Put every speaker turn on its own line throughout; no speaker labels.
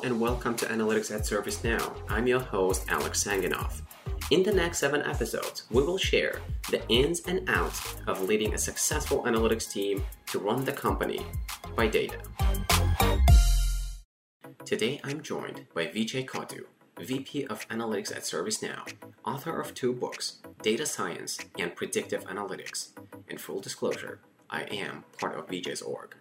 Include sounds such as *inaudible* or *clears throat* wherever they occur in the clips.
And welcome to Analytics at ServiceNow. I'm your host, Alex Sanganov. In the next seven episodes, we will share the ins and outs of leading a successful analytics team to run the company by data. Today, I'm joined by Vijay Kotu, VP of Analytics at ServiceNow, author of two books, Data Science and Predictive Analytics. In full disclosure, I am part of Vijay's org.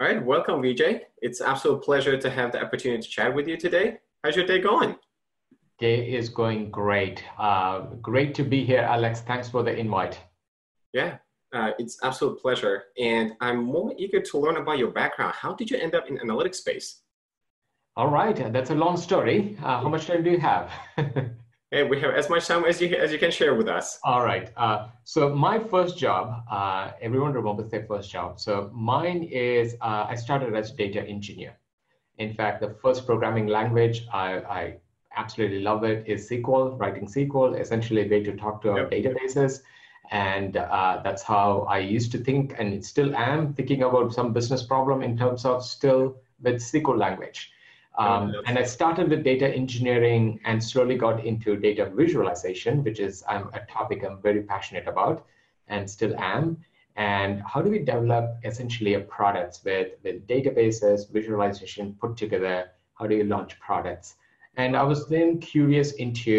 All right, welcome, Vijay. It's absolute pleasure to have the opportunity to chat with you today. How's your day going?
Day is going great. Uh, great to be here, Alex. Thanks for the invite.
Yeah, uh, it's absolute pleasure. And I'm more eager to learn about your background. How did you end up in analytics space?
All right, that's a long story. Uh, how much time do you have? *laughs*
Hey, we have as much time as you as you can share with us.
All right. Uh, so my first job, uh, everyone remembers their first job. So mine is uh, I started as a data engineer. In fact, the first programming language I, I absolutely love it is SQL. Writing SQL, essentially a way to talk to our yep. databases, and uh, that's how I used to think, and still am thinking about some business problem in terms of still with SQL language. Um, and I started with data engineering and slowly got into data visualization, which is um, a topic I'm very passionate about and still am. And how do we develop essentially a product with, with databases, visualization put together? How do you launch products? And I was then curious into,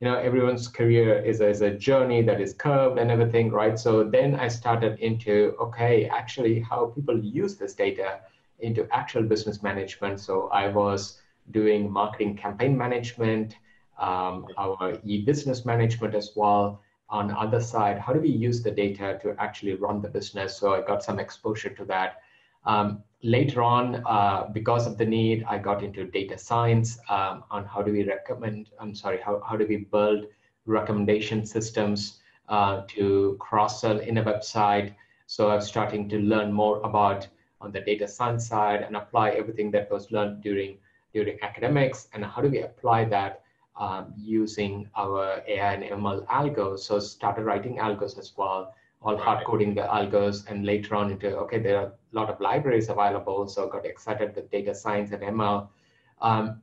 you know, everyone's career is is a journey that is curved and everything, right? So then I started into, okay, actually how people use this data into actual business management. So I was doing marketing campaign management, um, our e-business management as well. On the other side, how do we use the data to actually run the business? So I got some exposure to that. Um, later on, uh, because of the need, I got into data science um, on how do we recommend, I'm sorry, how, how do we build recommendation systems uh, to cross sell in a website. So I'm starting to learn more about on the data science side and apply everything that was learned during during academics and how do we apply that um, using our AI and ML algos. So started writing algos as well, all right. hard coding the algos and later on into, okay, there are a lot of libraries available. So got excited with data science and ML. Um,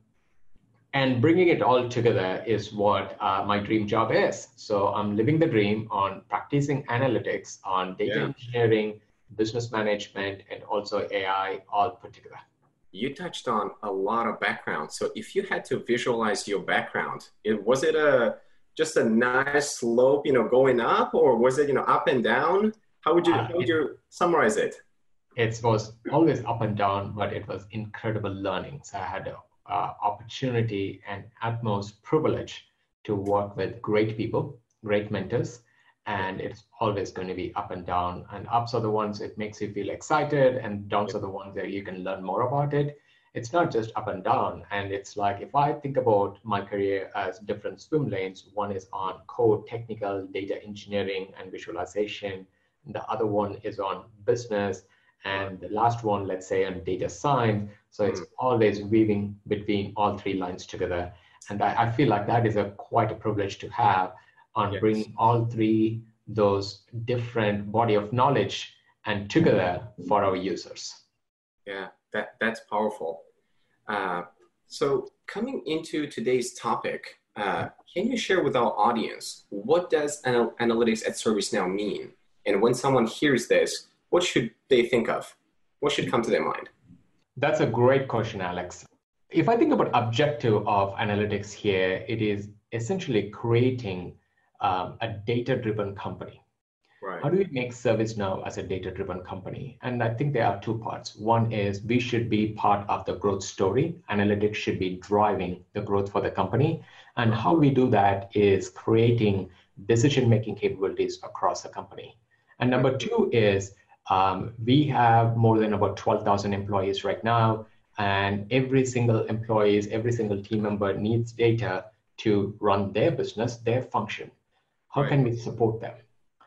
and bringing it all together is what uh, my dream job is. So I'm living the dream on practicing analytics, on data yeah. engineering, business management, and also AI all put together.
You touched on a lot of background. So if you had to visualize your background, it, was it a just a nice slope, you know, going up, or was it you know up and down? How would you uh, how would you summarize it?
It was always up and down, but it was incredible learning. So I had an uh, opportunity and utmost privilege to work with great people, great mentors, and it's always going to be up and down. And ups are the ones it makes you feel excited and downs are the ones that you can learn more about it. It's not just up and down. And it's like if i think about my career as different swim lanes one is on code technical data engineering and visualization and the other one is on business and the last one let's say on data science. So it's mm. always weaving between all three lines together. And I, I feel like that is a quite a privilege to have on yes. bringing all three those different body of knowledge and together for our users.
Yeah, that, that's powerful. Uh, so coming into today's topic, uh, can you share with our audience what does anal- analytics at ServiceNow mean? And when someone hears this, what should they think of? What should come to their mind?
That's a great question, Alex. If I think about objective of analytics here, it is essentially creating um, a data-driven company. Right. How do we make ServiceNow as a data-driven company? And I think there are two parts. One is we should be part of the growth story. Analytics should be driving the growth for the company. And how we do that is creating decision-making capabilities across the company. And number two is um, we have more than about 12,000 employees right now, and every single employees, every single team member needs data to run their business, their function how right. can we support them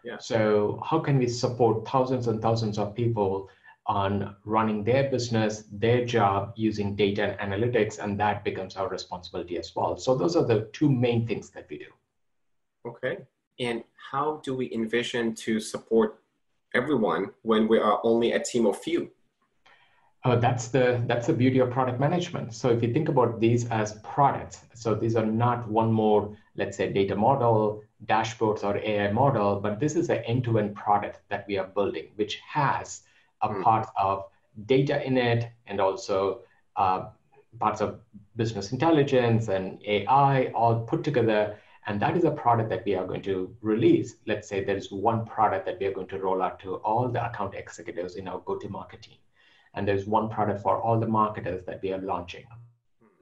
yeah. so how can we support thousands and thousands of people on running their business their job using data and analytics and that becomes our responsibility as well so those are the two main things that we do
okay and how do we envision to support everyone when we are only a team of few
Oh, that's the that's the beauty of product management. So if you think about these as products, so these are not one more, let's say, data model, dashboards, or AI model, but this is an end-to-end product that we are building, which has a mm. part of data in it and also uh, parts of business intelligence and AI all put together. And that is a product that we are going to release. Let's say there is one product that we are going to roll out to all the account executives in our go-to-market team and there's one product for all the marketers that we are launching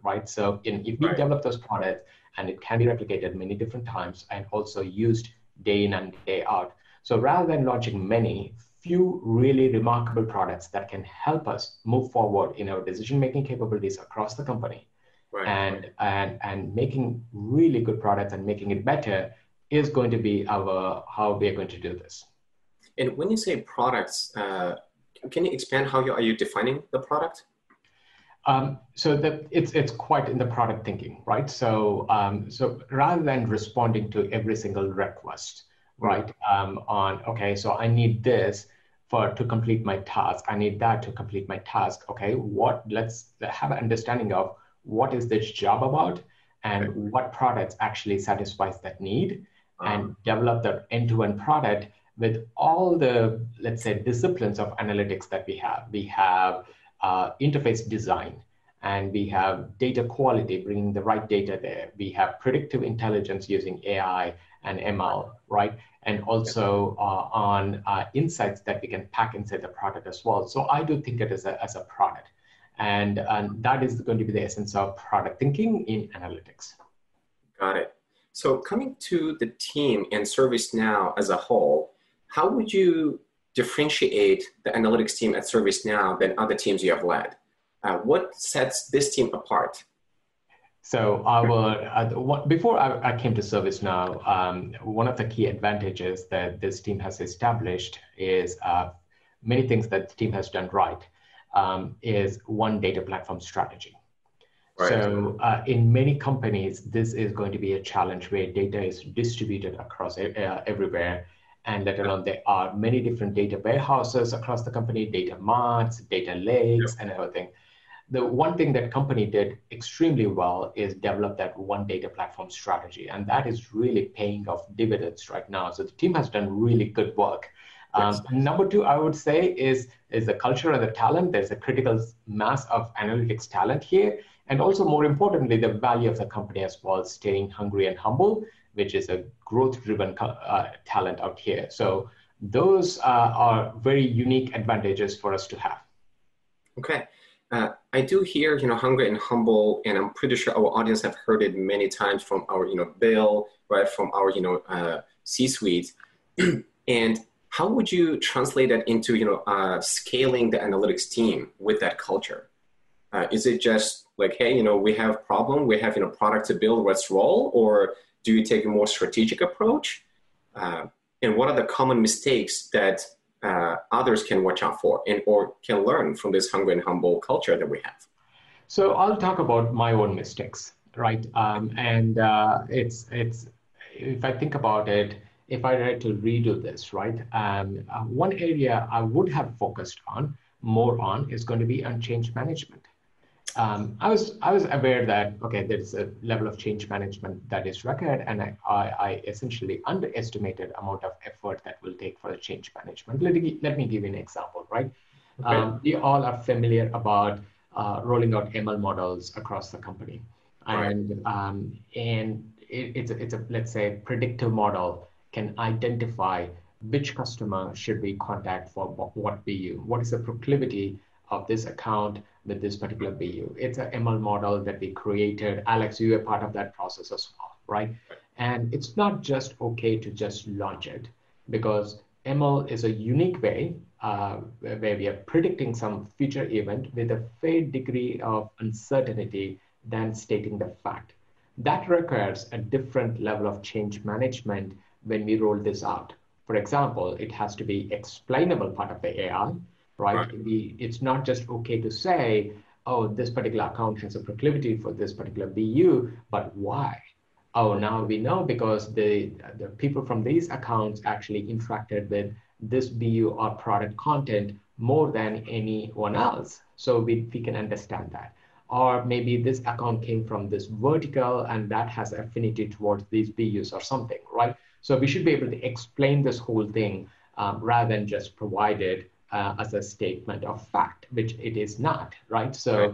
right so in, if we right. develop those products and it can be replicated many different times and also used day in and day out so rather than launching many few really remarkable products that can help us move forward in our decision making capabilities across the company right. and and and making really good products and making it better is going to be our how we are going to do this
and when you say products uh, can you expand how you, are you defining the product?
Um, so that it's it's quite in the product thinking, right? So um, so rather than responding to every single request, right? Um, on okay, so I need this for to complete my task. I need that to complete my task. Okay, what? Let's have an understanding of what is this job about and okay. what products actually satisfies that need, uh-huh. and develop the end-to-end product with all the, let's say, disciplines of analytics that we have. We have uh, interface design, and we have data quality, bringing the right data there. We have predictive intelligence using AI and ML, right? And also uh, on uh, insights that we can pack inside the product as well. So I do think it as a, as a product. And, and that is going to be the essence of product thinking in analytics.
Got it. So coming to the team and ServiceNow as a whole, how would you differentiate the analytics team at ServiceNow than other teams you have led? Uh, what sets this team apart?
So our uh, before I, I, came to ServiceNow, um, one of the key advantages that this team has established is uh, many things that the team has done right. Um, is one data platform strategy. Right. So uh, in many companies, this is going to be a challenge where data is distributed across uh, everywhere and let alone there are many different data warehouses across the company, data marts, data lakes, yep. and everything. The one thing that company did extremely well is develop that one data platform strategy, and that is really paying off dividends right now. So the team has done really good work. Um, number two, I would say is is the culture and the talent. There's a critical mass of analytics talent here, and also more importantly, the value of the company as well, staying hungry and humble which is a growth driven uh, talent out here. So those uh, are very unique advantages for us to have.
Okay. Uh, I do hear, you know, hungry and humble, and I'm pretty sure our audience have heard it many times from our, you know, Bill, right, from our, you know, uh, C-suite. *clears throat* and how would you translate that into, you know, uh, scaling the analytics team with that culture? Uh, is it just like, hey, you know, we have problem, we have, you know, product to build, let's roll, or do you take a more strategic approach? Uh, and what are the common mistakes that uh, others can watch out for and or can learn from this hungry and humble culture that we have?
So I'll talk about my own mistakes, right? Um, and uh, it's it's if I think about it, if I were to redo this, right? Um, uh, one area I would have focused on more on is going to be on change management um, I was I was aware that okay, there's a level of change management that is required, and I, I, I essentially underestimated amount of effort that will take for the change management. Let me let me give you an example, right? Okay. Um, we all are familiar about uh, rolling out ML models across the company, and um, and it, it's a, it's a let's say predictive model can identify which customer should we contact for what BU, what is the proclivity of this account with this particular BU. It's an ML model that we created. Alex, you were part of that process as well, right? And it's not just okay to just launch it because ML is a unique way uh, where we are predicting some future event with a fair degree of uncertainty than stating the fact. That requires a different level of change management when we roll this out. For example, it has to be explainable part of the AI right? right. We, it's not just okay to say, oh, this particular account has a proclivity for this particular BU, but why? Oh, now we know because the, the people from these accounts actually interacted with this BU or product content more than anyone else. so we, we can understand that. Or maybe this account came from this vertical and that has affinity towards these BUs or something, right? So we should be able to explain this whole thing um, rather than just provide it uh, as a statement of fact, which it is not, right? So right.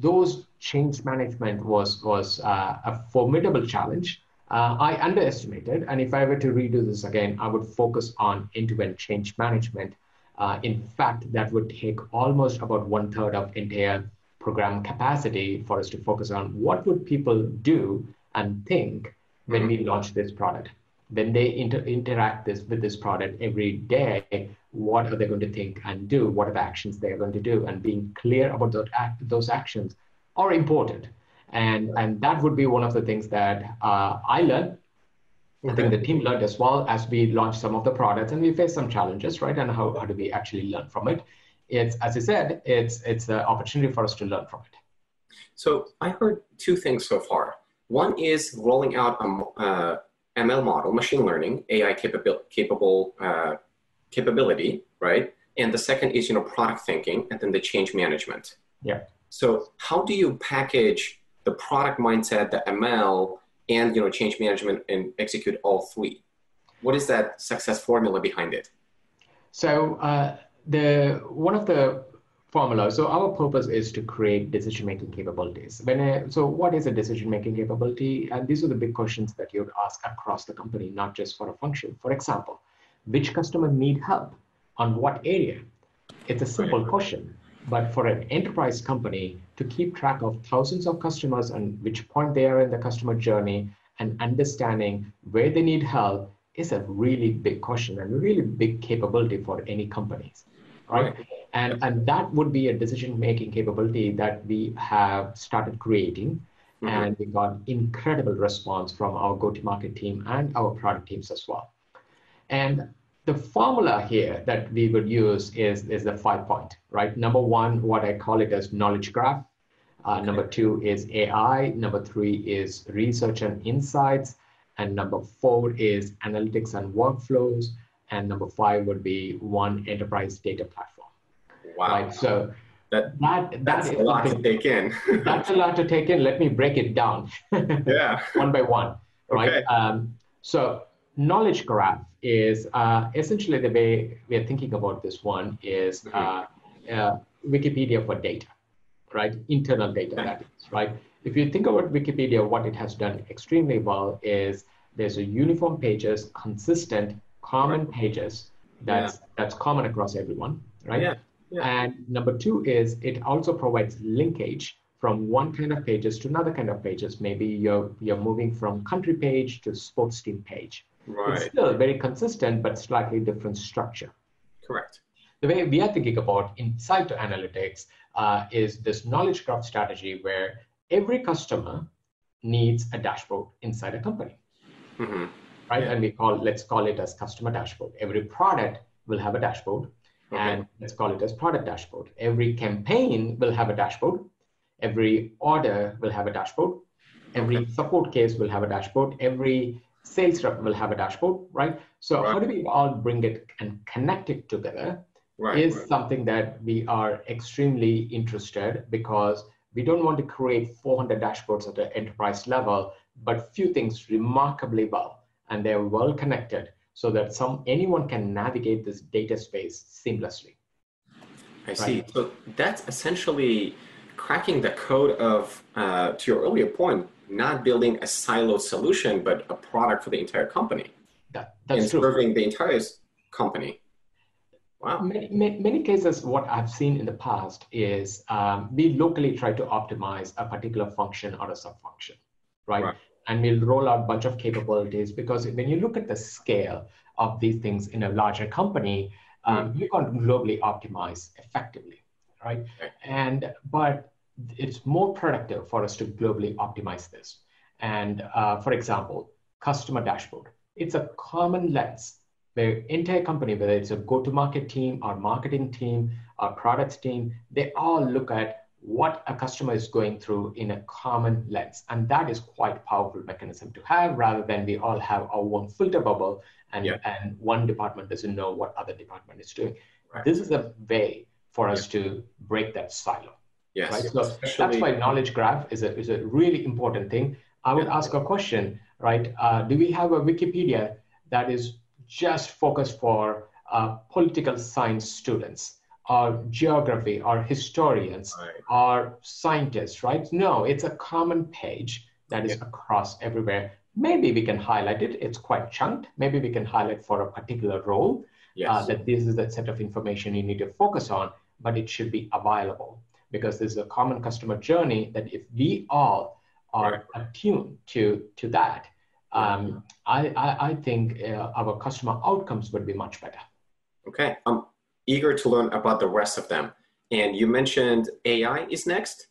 those change management was was uh, a formidable challenge. Uh, I underestimated, and if I were to redo this again, I would focus on end-to-end change management. Uh, in fact, that would take almost about one third of entire program capacity for us to focus on what would people do and think when mm-hmm. we launch this product when they inter- interact this with this product every day what are they going to think and do? What are the actions they're going to do? And being clear about those, act- those actions are important. And and that would be one of the things that uh, i learned. Okay. i think the team learned as well as we launched some of the products and we faced some challenges right? And how, how do we actually learn from it? It's as i said it's it's an opportunity for us to learn from it.
So i heard two things so far. One is rolling out a, uh, ML model, machine learning, AI capable, capable uh, capability, right? And the second is, you know, product thinking and then the change management.
Yeah.
So how do you package the product mindset, the ML, and, you know, change management and execute all three? What is that success formula behind it?
So uh, the one of the formula. So our purpose is to create decision-making capabilities. When I, so what is a decision-making capability? And these are the big questions that you would ask across the company, not just for a function. For example, which customer need help on what area? It's a simple question, but for an enterprise company to keep track of thousands of customers and which point they are in the customer journey and understanding where they need help is a really big question and a really big capability for any companies, right? right. And, and that would be a decision making capability that we have started creating. Mm-hmm. And we got incredible response from our go to market team and our product teams as well. And the formula here that we would use is, is the five point, right? Number one, what I call it as knowledge graph. Uh, okay. Number two is AI. Number three is research and insights. And number four is analytics and workflows. And number five would be one enterprise data platform.
Wow. Right?
So
that, that that's a lot to *laughs* take in.
that's a lot to take in. Let me break it down. *laughs*
yeah.
one by one. Right. Okay. Um, so knowledge graph is uh, essentially the way we are thinking about this one is uh, uh, Wikipedia for data, right? Internal data, that is, right? If you think about Wikipedia, what it has done extremely well is there's a uniform pages, consistent, common pages that's yeah. that's common across everyone, right?
Yeah.
Yeah. And number two is it also provides linkage from one kind of pages to another kind of pages. Maybe you're you're moving from country page to sports team page.
Right.
It's still very consistent, but slightly different structure.
Correct.
The way we are thinking about insight to analytics uh, is this knowledge graph strategy where every customer needs a dashboard inside a company. Mm-hmm. Right. Yeah. And we call let's call it as customer dashboard. Every product will have a dashboard Okay. And let's call it as product dashboard. Every campaign will have a dashboard. Every order will have a dashboard. Every okay. support case will have a dashboard. Every sales rep will have a dashboard, right? So right. how do we all bring it and connect it together right, is right. something that we are extremely interested because we don't want to create 400 dashboards at the enterprise level, but few things remarkably well and they're well connected so that some anyone can navigate this data space seamlessly.
I right? see. So that's essentially cracking the code of, uh, to your earlier point, not building a siloed solution, but a product for the entire company.
That, that's
and
true.
serving the entire company. Wow.
Many, many, many, cases, what I've seen in the past is um, we locally try to optimize a particular function or a sub-function, right? right? And we'll roll out a bunch of capabilities because when you look at the scale of these things in a larger company, um, mm. you can't globally optimize effectively, right? And but it's more productive for us to globally optimize this. And uh, for example, customer dashboard. It's a common lens where entire company, whether it's a go-to-market team, our marketing team, our products team, they all look at what a customer is going through in a common lens. And that is quite powerful mechanism to have rather than we all have our own filter bubble and, yeah. and one department doesn't know what other department is doing. Right. This is a way for us yeah. to break that silo.
Yes.
Right. So Especially, that's why knowledge graph is a is a really important thing. I would yeah. ask a question, right? Uh, do we have a Wikipedia that is just focused for uh, political science students? Or geography or historians right. or scientists, right? No, it's a common page that is yeah. across everywhere. Maybe we can highlight it. It's quite chunked. Maybe we can highlight for a particular role uh, yes. uh, that this is the set of information you need to focus on, but it should be available because there's a common customer journey that if we all are right. attuned to, to that, um, I, I, I, think uh, our customer outcomes would be much better.
Okay. Um, eager to learn about the rest of them. And you mentioned AI is next?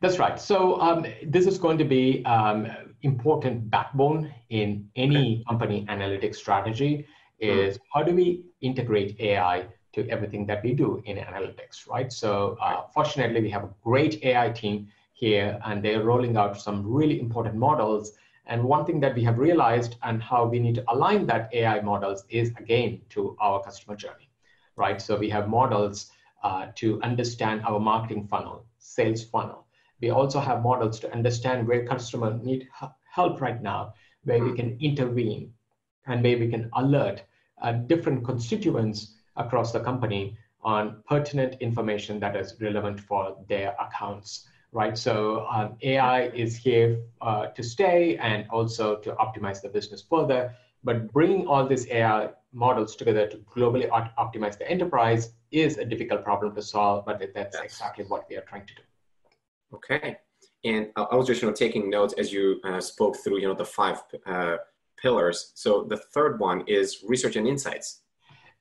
That's right. So um, this is going to be um, important backbone in any okay. company analytics strategy is mm-hmm. how do we integrate AI to everything that we do in analytics, right? So uh, fortunately, we have a great AI team here and they're rolling out some really important models. And one thing that we have realized and how we need to align that AI models is again to our customer journey right? So we have models uh, to understand our marketing funnel, sales funnel. We also have models to understand where customers need help right now, where we can intervene and where we can alert uh, different constituents across the company on pertinent information that is relevant for their accounts right? So um, AI is here uh, to stay and also to optimize the business further. But bringing all this AI models together to globally optimize the enterprise is a difficult problem to solve, but that's yes. exactly what we are trying to do.
Okay. And I was just you know, taking notes as you uh, spoke through you know, the five uh, pillars. So the third one is research and insights.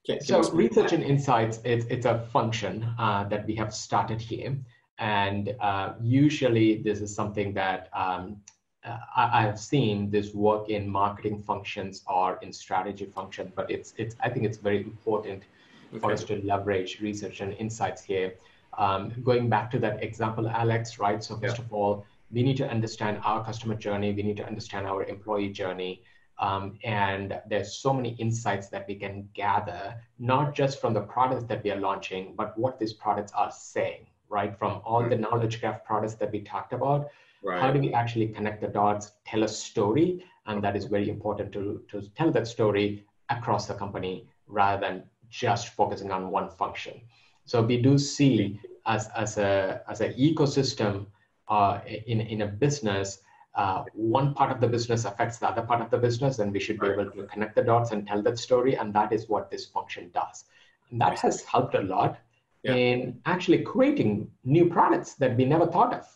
Can, can so research and insights, it's, it's a function uh, that we have started here. And uh, usually this is something that um, uh, I, have seen this work in marketing functions or in strategy function, but it's it's I think it's very important okay. for us to leverage research and insights here. Um, going back to that example, Alex, right? So first yeah. of all, we need to understand our customer journey. We need to understand our employee journey. Um, and there's so many insights that we can gather, not just from the products that we are launching, but what these products are saying, right? From all the knowledge graph products that we talked about, Right. How do we actually connect the dots, tell a story? And that is very important to, to tell that story across the company rather than just focusing on one function. So we do see as, as a as an ecosystem uh, in, in a business, uh, one part of the business affects the other part of the business, and we should be able to connect the dots and tell that story. And that is what this function does. And that has helped a lot yeah. in actually creating new products that we never thought of.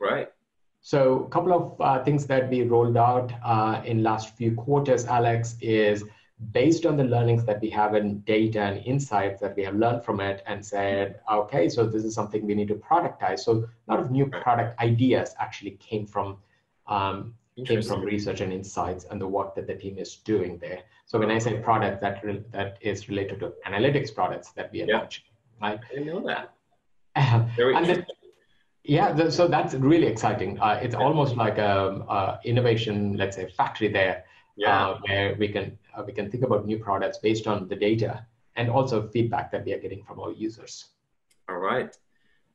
Right.
So a couple of uh, things that we rolled out uh, in last few quarters, Alex, is based on the learnings that we have in data and insights that we have learned from it and said, okay, so this is something we need to productize. So a lot of new product ideas actually came from um, came from research and insights and the work that the team is doing there. So when I say product, that re- that is related to analytics products that we are yeah. launching.
Right? I didn't know that. *laughs*
Very and then, yeah, so that's really exciting. Uh, it's almost like a, a, innovation, let's say, factory there, yeah. uh, where we can uh, we can think about new products based on the data and also feedback that we are getting from our users.
All right,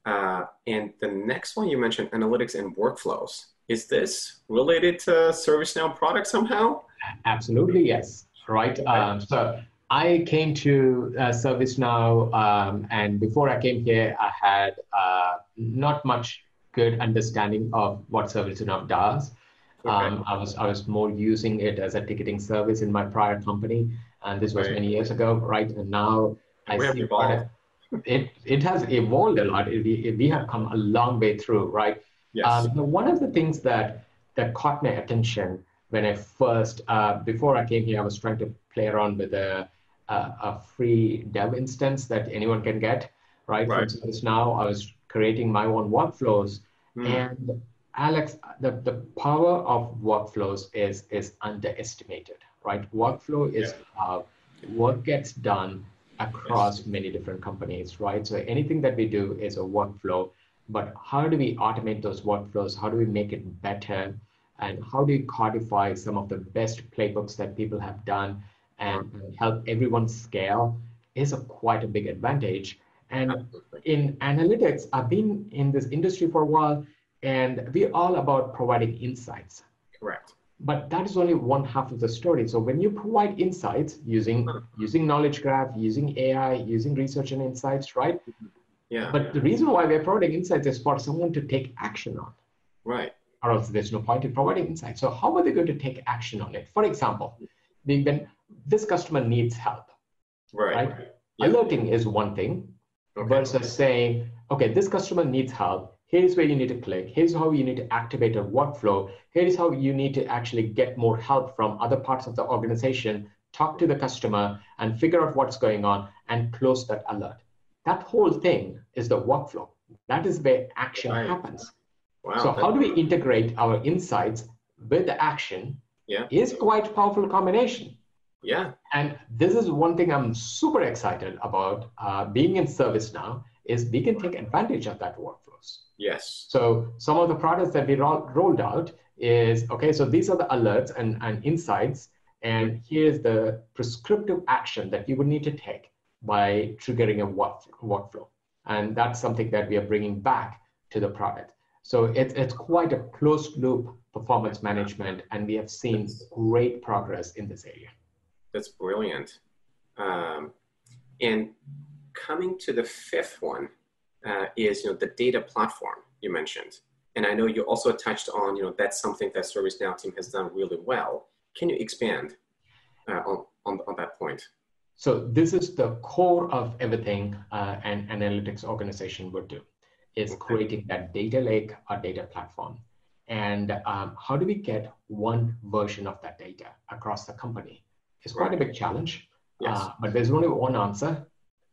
uh, and the next one you mentioned, analytics and workflows. Is this related to ServiceNow product somehow?
Absolutely, yes. Right. Um, so I came to uh, ServiceNow, um, and before I came here, I had uh, not much good understanding of what ServiceNow does. Okay. Um, I was I was more using it as a ticketing service in my prior company, and this was right. many years ago, right? And now I see product, it it has evolved a lot. It, it, we have come a long way through, right? Yes. Um, one of the things that that caught my attention when I first, uh, before I came here, I was trying to play around with a a, free dev instance that anyone can get, right? right. From ServiceNow, I was creating my own workflows. Mm. And Alex, the, the power of workflows is, is underestimated, right? Workflow is yeah. how work gets done across yes. many different companies, right? So anything that we do is a workflow, but how do we automate those workflows? How do we make it better? And how do we codify some of the best playbooks that people have done and help everyone scale is a quite a big advantage. And Absolutely. in analytics, I've been in this industry for a while, and we're all about providing insights.
Correct.
But that is only one half of the story. So when you provide insights using uh-huh. using knowledge graph, using AI, using research and insights, right? Mm-hmm.
Yeah.
But the reason why we're providing insights is for someone to take action on.
Right.
Or else there's no point in providing insights. So how are they going to take action on it? For example, when this customer needs help.
Right. right?
Yeah. Alerting is one thing okay. versus saying, okay, this customer needs help. Here's where you need to click. Here's how you need to activate a workflow. Here's how you need to actually get more help from other parts of the organization. Talk to the customer and figure out what's going on and close that alert. That whole thing is the workflow. That is where action right. happens. Wow, so how do we integrate our insights with the action
yeah.
is quite powerful combination.
Yeah
and this is one thing i'm super excited about uh, being in ServiceNow is we can take advantage of that workflows
Yes.
So some of the products that we ro- rolled out is okay. So these are the alerts and, and insights, and here's the prescriptive action that you would need to take by triggering a work, workflow, and that's something that we are bringing back to the product. So it's it's quite a closed loop performance management, and we have seen great progress in this area.
That's brilliant. Um, and coming to the fifth one, uh, is you know the data platform you mentioned, and I know you also touched on you know that's something that ServiceNow team has done really well. Can you expand uh, on, on on that point?
So this is the core of everything uh, an analytics organization would do, is creating that data lake or data platform. And um, how do we get one version of that data across the company? It's quite right. a big challenge, yes. uh, but there's only one answer,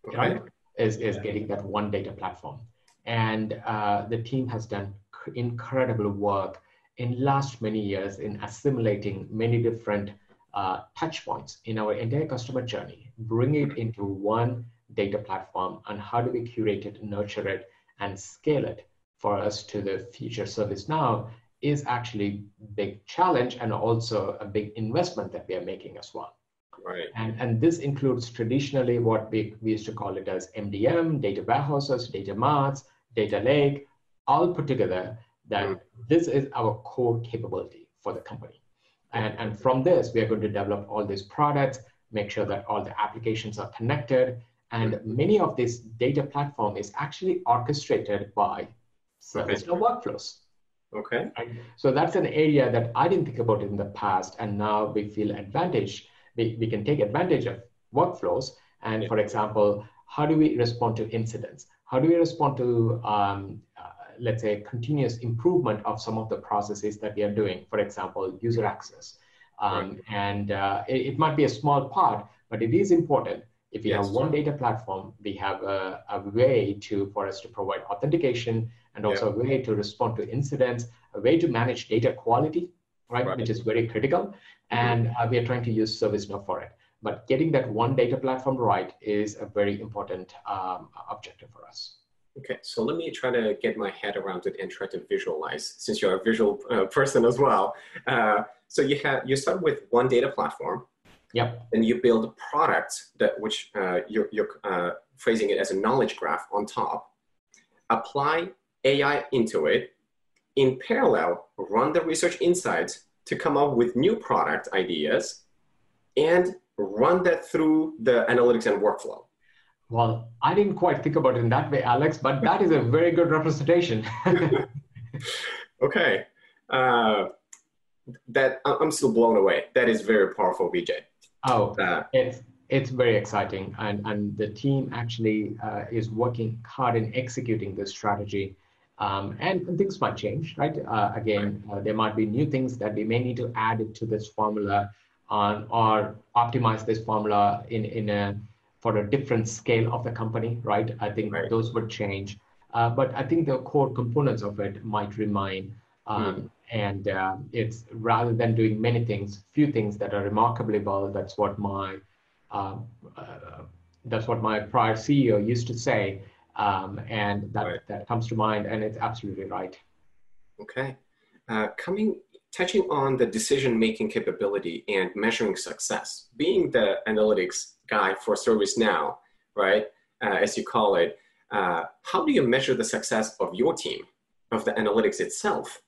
okay. right? is, is getting that one data platform. And uh, the team has done incredible work in last many years in assimilating many different uh, touch points in our entire customer journey, bring it into one data platform, and how do we curate it, nurture it, and scale it for us to the future ServiceNow is actually big challenge and also a big investment that we are making as well.
Right.
And, and this includes traditionally what we, we used to call it as MDM, data warehouses, data marts, data lake, all put together that mm. this is our core capability for the company. And, and from this, we are going to develop all these products, make sure that all the applications are connected. And many of this data platform is actually orchestrated by ServiceNow okay. workflows.
Okay.
Right? So that's an area that I didn't think about in the past, and now we feel advantage we, we can take advantage of workflows. And yeah. for example, how do we respond to incidents? How do we respond to, um, uh, let's say, continuous improvement of some of the processes that we are doing? For example, user access. Um, right. And uh, it, it, might be a small part, but it is important. If we yes. have one data platform, we have a, a, way to for us to provide authentication and also yeah. a way to respond to incidents, a way to manage data quality, right, right. which is very critical and uh, we are trying to use ServiceNow for it. But getting that one data platform right is a very important um, objective for us.
Okay, so let me try to get my head around it and try to visualize, since you're a visual uh, person as well. Uh, so you have you start with one data platform.
Yep.
And you build a product that which uh, you're, you're uh, phrasing it as a knowledge graph on top. Apply AI into it. In parallel, run the research insights to come up with new product ideas and run that through the analytics and workflow?
Well, I didn't quite think about it in that way, Alex, but that is a very good representation. *laughs*
okay. Uh, that I'm still blown away. That is very powerful, Vijay.
Oh, it's it's very exciting, and and the team actually uh, is working hard in executing this strategy. Um, and things might change, right? Uh, again, uh, there might be new things that we may need to add to this formula on, or optimize this formula in, in a, for a different scale of the company, right? I think right. those would change. Uh, but I think the core components of it might remain. Um, mm. And uh, it's rather than doing many things, few things that are remarkably well. That's what my uh, uh, that's what my prior CEO used to say um, and that, right. that comes to mind, and it's absolutely right.
Okay. Uh, coming, touching on the decision making capability and measuring success, being the analytics guy for ServiceNow, right, uh, as you call it, uh, how do you measure the success of your team, of the analytics itself?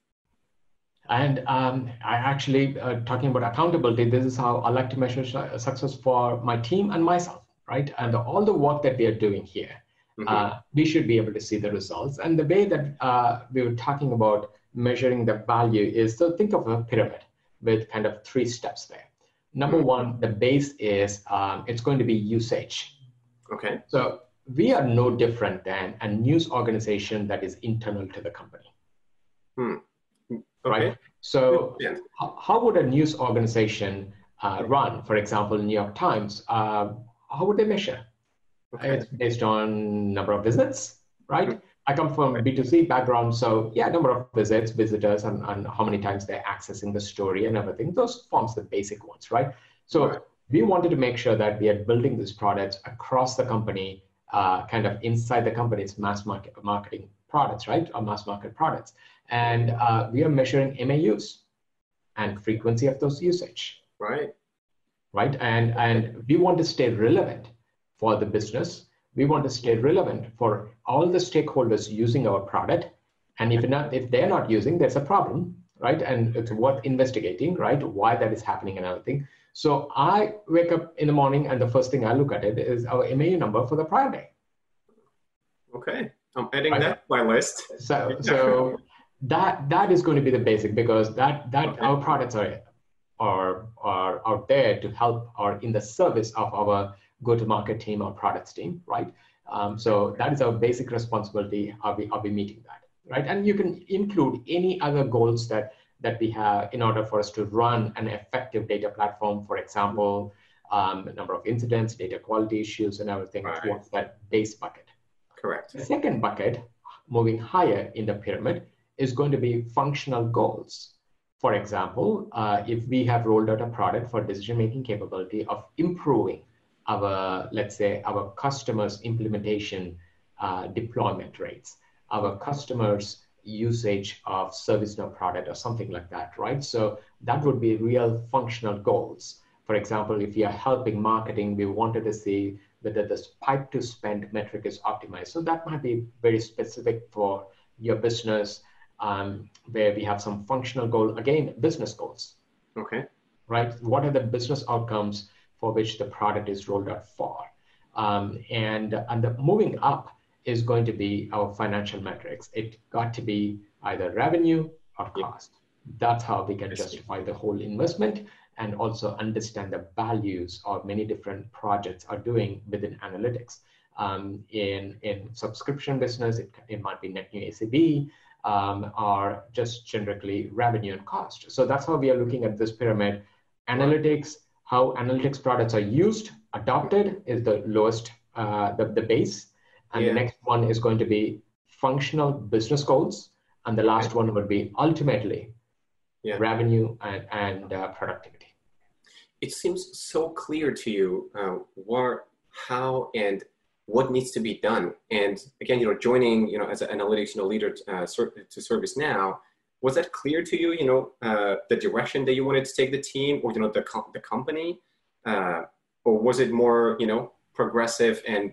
And um, I actually, uh, talking about accountability, this is how I like to measure success for my team and myself, right? And all the work that we are doing here, mm-hmm. uh, we should be able to see the results. And the way that uh, we were talking about measuring the value is to think of a pyramid with kind of three steps there. Number mm-hmm. one, the base is um, it's going to be usage.
Okay.
So we are no different than a news organization that is internal to the company.
Hmm.
Okay. Right. So, yeah. how, would a news organization uh, run? For example, New York Times. Uh, how would they measure? Okay. It's based on number of visits, right? Mm-hmm. I come from a B2C background, so yeah, number of visits, visitors, and, and how many times they're accessing the story and everything. Those forms the basic ones, right? So right. we wanted to make sure that we are building these products across the company, uh, kind of inside the company's mass market marketing products, right? Or mass market products. And uh, we are measuring MAUs and frequency of those usage.
Right.
Right. And and we want to stay relevant for the business we want to stay relevant for all the stakeholders using our product. And if not, if they're not using, there's a problem, right? And it's worth investigating, right? Why that is happening and other everything. So I wake up in the morning and the first thing I look at it is our MAU number for the prior day.
Okay, I'm adding right. that to my list.
So so that that is going to be the basic because that that okay. our products are are are out there to help or in the service of our go-to-market team or products team, right? Um, so that is our basic responsibility. Are we are we meeting that, right? And you can include any other goals that that we have in order for us to run an effective data platform. For example, um, number of incidents, data quality issues, and everything right. towards that base bucket.
Correct.
The second bucket, moving higher in the pyramid, is going to be functional goals. For example, uh, if we have rolled out a product for decision-making capability of improving our, let's say, our customers' implementation uh, deployment rates, our customers' usage of service ServiceNow product or something like that, right? So that would be real functional goals. For example, if you are helping marketing, we wanted to see whether the pipe to spend metric is optimized. So that might be very specific for your business, um, where we have some functional goal, again, business goals.
Okay.
Right? What are the business outcomes for which the product is rolled out for. Um, and and the moving up is going to be our financial metrics. It got to be either revenue or cost. That's how we can justify the whole investment and also understand the values of many different projects are doing within analytics. Um, in in subscription business, it, it might be net new ACV um, or just generically revenue and cost. So that's how we are looking at this pyramid. Analytics, how analytics products are used, adopted is the lowest, uh, the, the base. And yeah. the next one is going to be functional business goals. And the last one would be ultimately yeah. revenue and, and uh, productivity.
It seems so clear to you uh, what, how, and what needs to be done. And again, you know, joining, you know, as an analytics you know, leader uh, to ServiceNow, was that clear to you you know uh, the direction that you wanted to take the team or you know the, com- the company uh, or was it more you know progressive and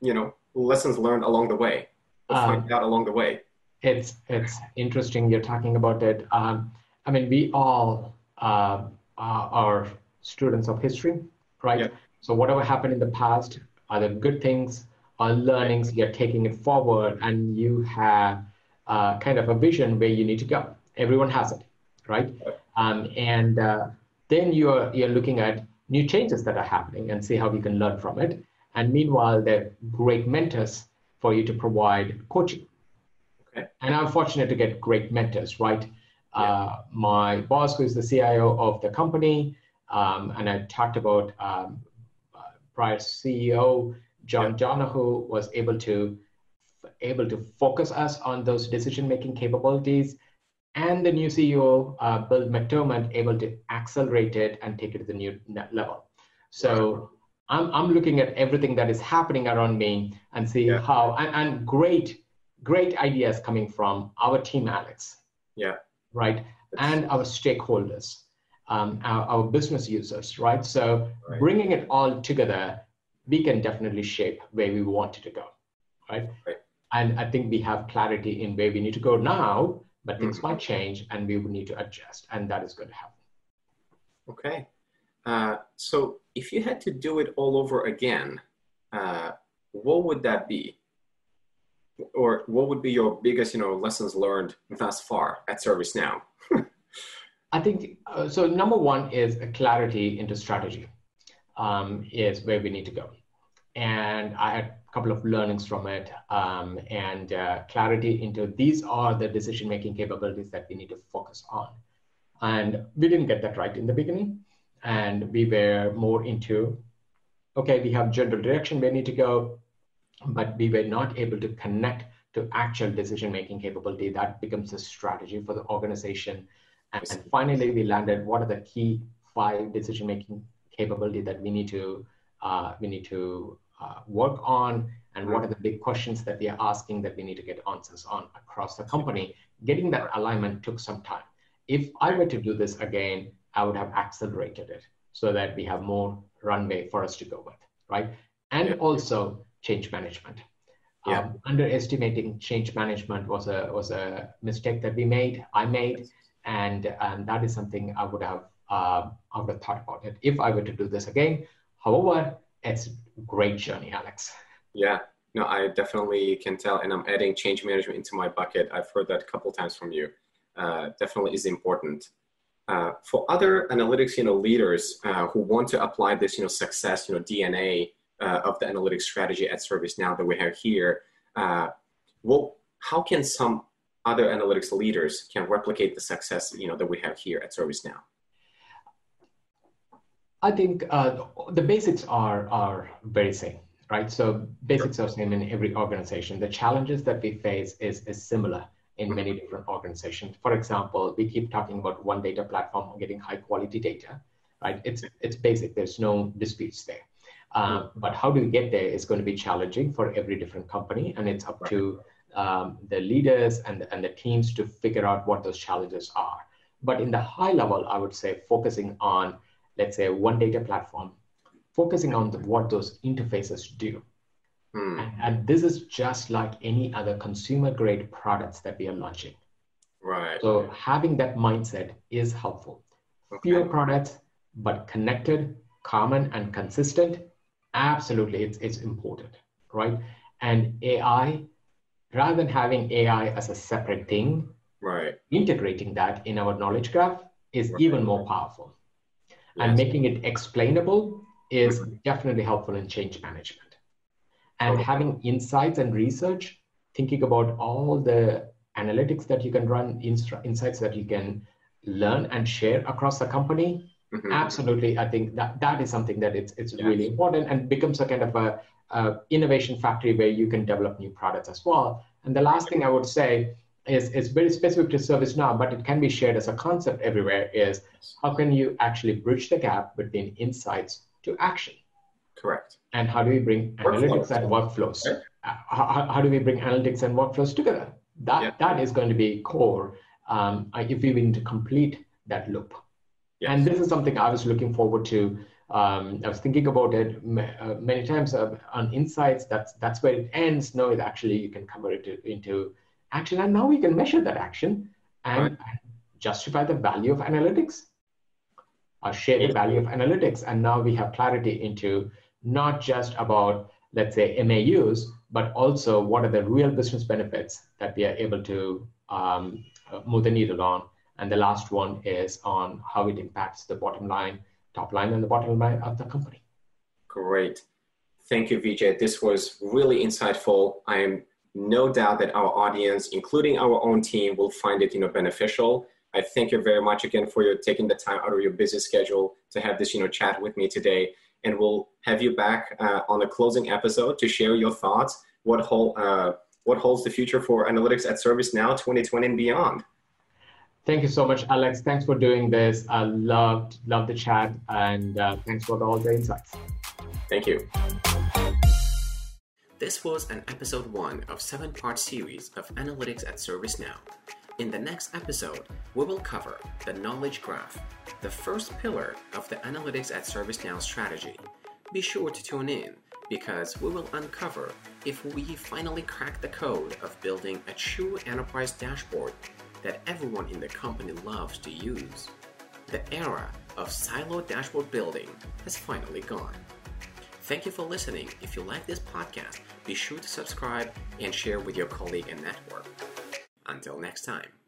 you know lessons learned along the way um, find out along the way
it's it's interesting you're talking about it um, i mean we all uh, are students of history right yeah. so whatever happened in the past are the good things are learnings you're taking it forward and you have uh, kind of a vision where you need to go. Everyone has it, right? Um, and uh, then you're you're looking at new changes that are happening and see how we can learn from it. And meanwhile, they're great mentors for you to provide coaching. Okay. And I'm fortunate to get great mentors, right? Yeah. Uh, my boss, who is the CIO of the company, um, and I talked about um, prior CEO John. Donahoe was able to able to focus us on those decision-making capabilities, and the new CEO, uh, Bill McDermott, able to accelerate it and take it to the new level. So I'm, I'm looking at everything that is happening around me and see yeah. how, and, and great, great ideas coming from our team, Alex.
Yeah.
Right. and our stakeholders, um, our, our, business users, right? So right. bringing it all together, we can definitely shape where we want it to go. right? right? And I think we have clarity in where we need to go now, but things mm-hmm. might change and we will need to adjust, and that is going to happen.
Okay. Uh, so if you had to do it all over again, uh, what would that be? Or what would be your biggest, you know, lessons learned thus far at ServiceNow? *laughs*
I think uh, so. Number one is a clarity into strategy um, is where we need to go, and I had a couple of learnings from it um, and uh, clarity into these are the decision making capabilities that we need to focus on, and we didn't get that right in the beginning, and we were more into okay, we have general direction we need to go, but we were not able to connect to actual decision making capability. That becomes a strategy for the organization and, finally, we landed what are the key five decision making capability that we need to uh, we need to uh, work on, and what are the big questions that we are asking that we need to get answers on across the company. Getting that alignment took some time. If I were to do this again, I would have accelerated it so that we have more runway for us to go with, right? And also change management. Yeah. Um, underestimating change management was a was a mistake that we made. I made, and and that is something I would have uh, I would have thought about it if I were to do this again. However, it's a great journey, Alex.
Yeah, no, I definitely can tell, and I'm adding change management into my bucket. I've heard that a couple times from you. Uh, definitely is important. Uh, for other analytics, you know, leaders uh, who want to apply this, you know, success, you know, DNA uh, of the analytics strategy at ServiceNow that we have here, uh, well, how can some other analytics leaders can replicate the success you know that we have here at ServiceNow?
I think uh, the basics are are very same, right? So basics sure. are same in every organization. The challenges that we face is is similar in many different organizations. For example, we keep talking about one data platform getting high quality data, right? It's it's basic. There's no disputes there. Um, but how do we get there is going to be challenging for every different company, and it's up to um, the leaders and the, and the teams to figure out what those challenges are. But in the high level, I would say focusing on, let's say, one data platform, focusing on the, what those interfaces do. Hmm. And, and, this is just like any other consumer grade products that we are launching.
Right.
So having that mindset is helpful. Okay. Fewer products, but connected, common, and consistent. Absolutely, it's, it's important, right? And AI rather than having AI as a separate thing,
right.
integrating that in our knowledge graph is right. even more powerful. Yes. And making it explainable is definitely helpful in change management. And okay. having insights and research, thinking about all the analytics that you can run, insights that you can learn and share across the company. Mm-hmm. Absolutely, I think that that is something that it's it's yes. really important and becomes a kind of a uh, innovation factory where you can develop new products as well. And the last thing I would say is, is very specific to ServiceNow, but it can be shared as a concept everywhere is how can you actually bridge the gap between insights to action?
Correct.
And how do we bring analytics and workflows? Uh, how, how, do we bring analytics and workflows together? That, yeah. that is going to be core um, if we need to complete that loop. Yes. And this is something I was looking forward to um, I was thinking about it uh, many times uh, on insights. That's that's where it ends. No, it actually you can convert it into action, and now we can measure that action and, right. justify the value of analytics, or share the value of analytics. And now we have clarity into not just about let's say MAUs, but also what are the real business benefits that we are able to um, uh, move the needle on. And the last one is on how it impacts the bottom line top line and the bottom line of the company.
Great. Thank you, Vijay. This was really insightful. I am no doubt that our audience, including our own team, will find it you know, beneficial. I thank you very much again for your taking the time out of your busy schedule to have this you know, chat with me today. And we'll have you back uh, on the closing episode to share your thoughts, what, hold, uh, what holds the future for analytics at ServiceNow 2020 and beyond.
Thank you so much, Alex. Thanks for doing this. I loved loved the chat, and uh, thanks for all the insights.
Thank you. This was an episode one of seven part series of analytics at ServiceNow. In the next episode, we will cover the knowledge graph, the first pillar of the analytics at ServiceNow strategy. Be sure to tune in because we will uncover if we finally crack the code of building a true enterprise dashboard that everyone in the company loves to use. The era of silo dashboard building has finally gone. Thank you for listening. If you like this podcast, be sure to subscribe and share with your colleague and network. Until next time.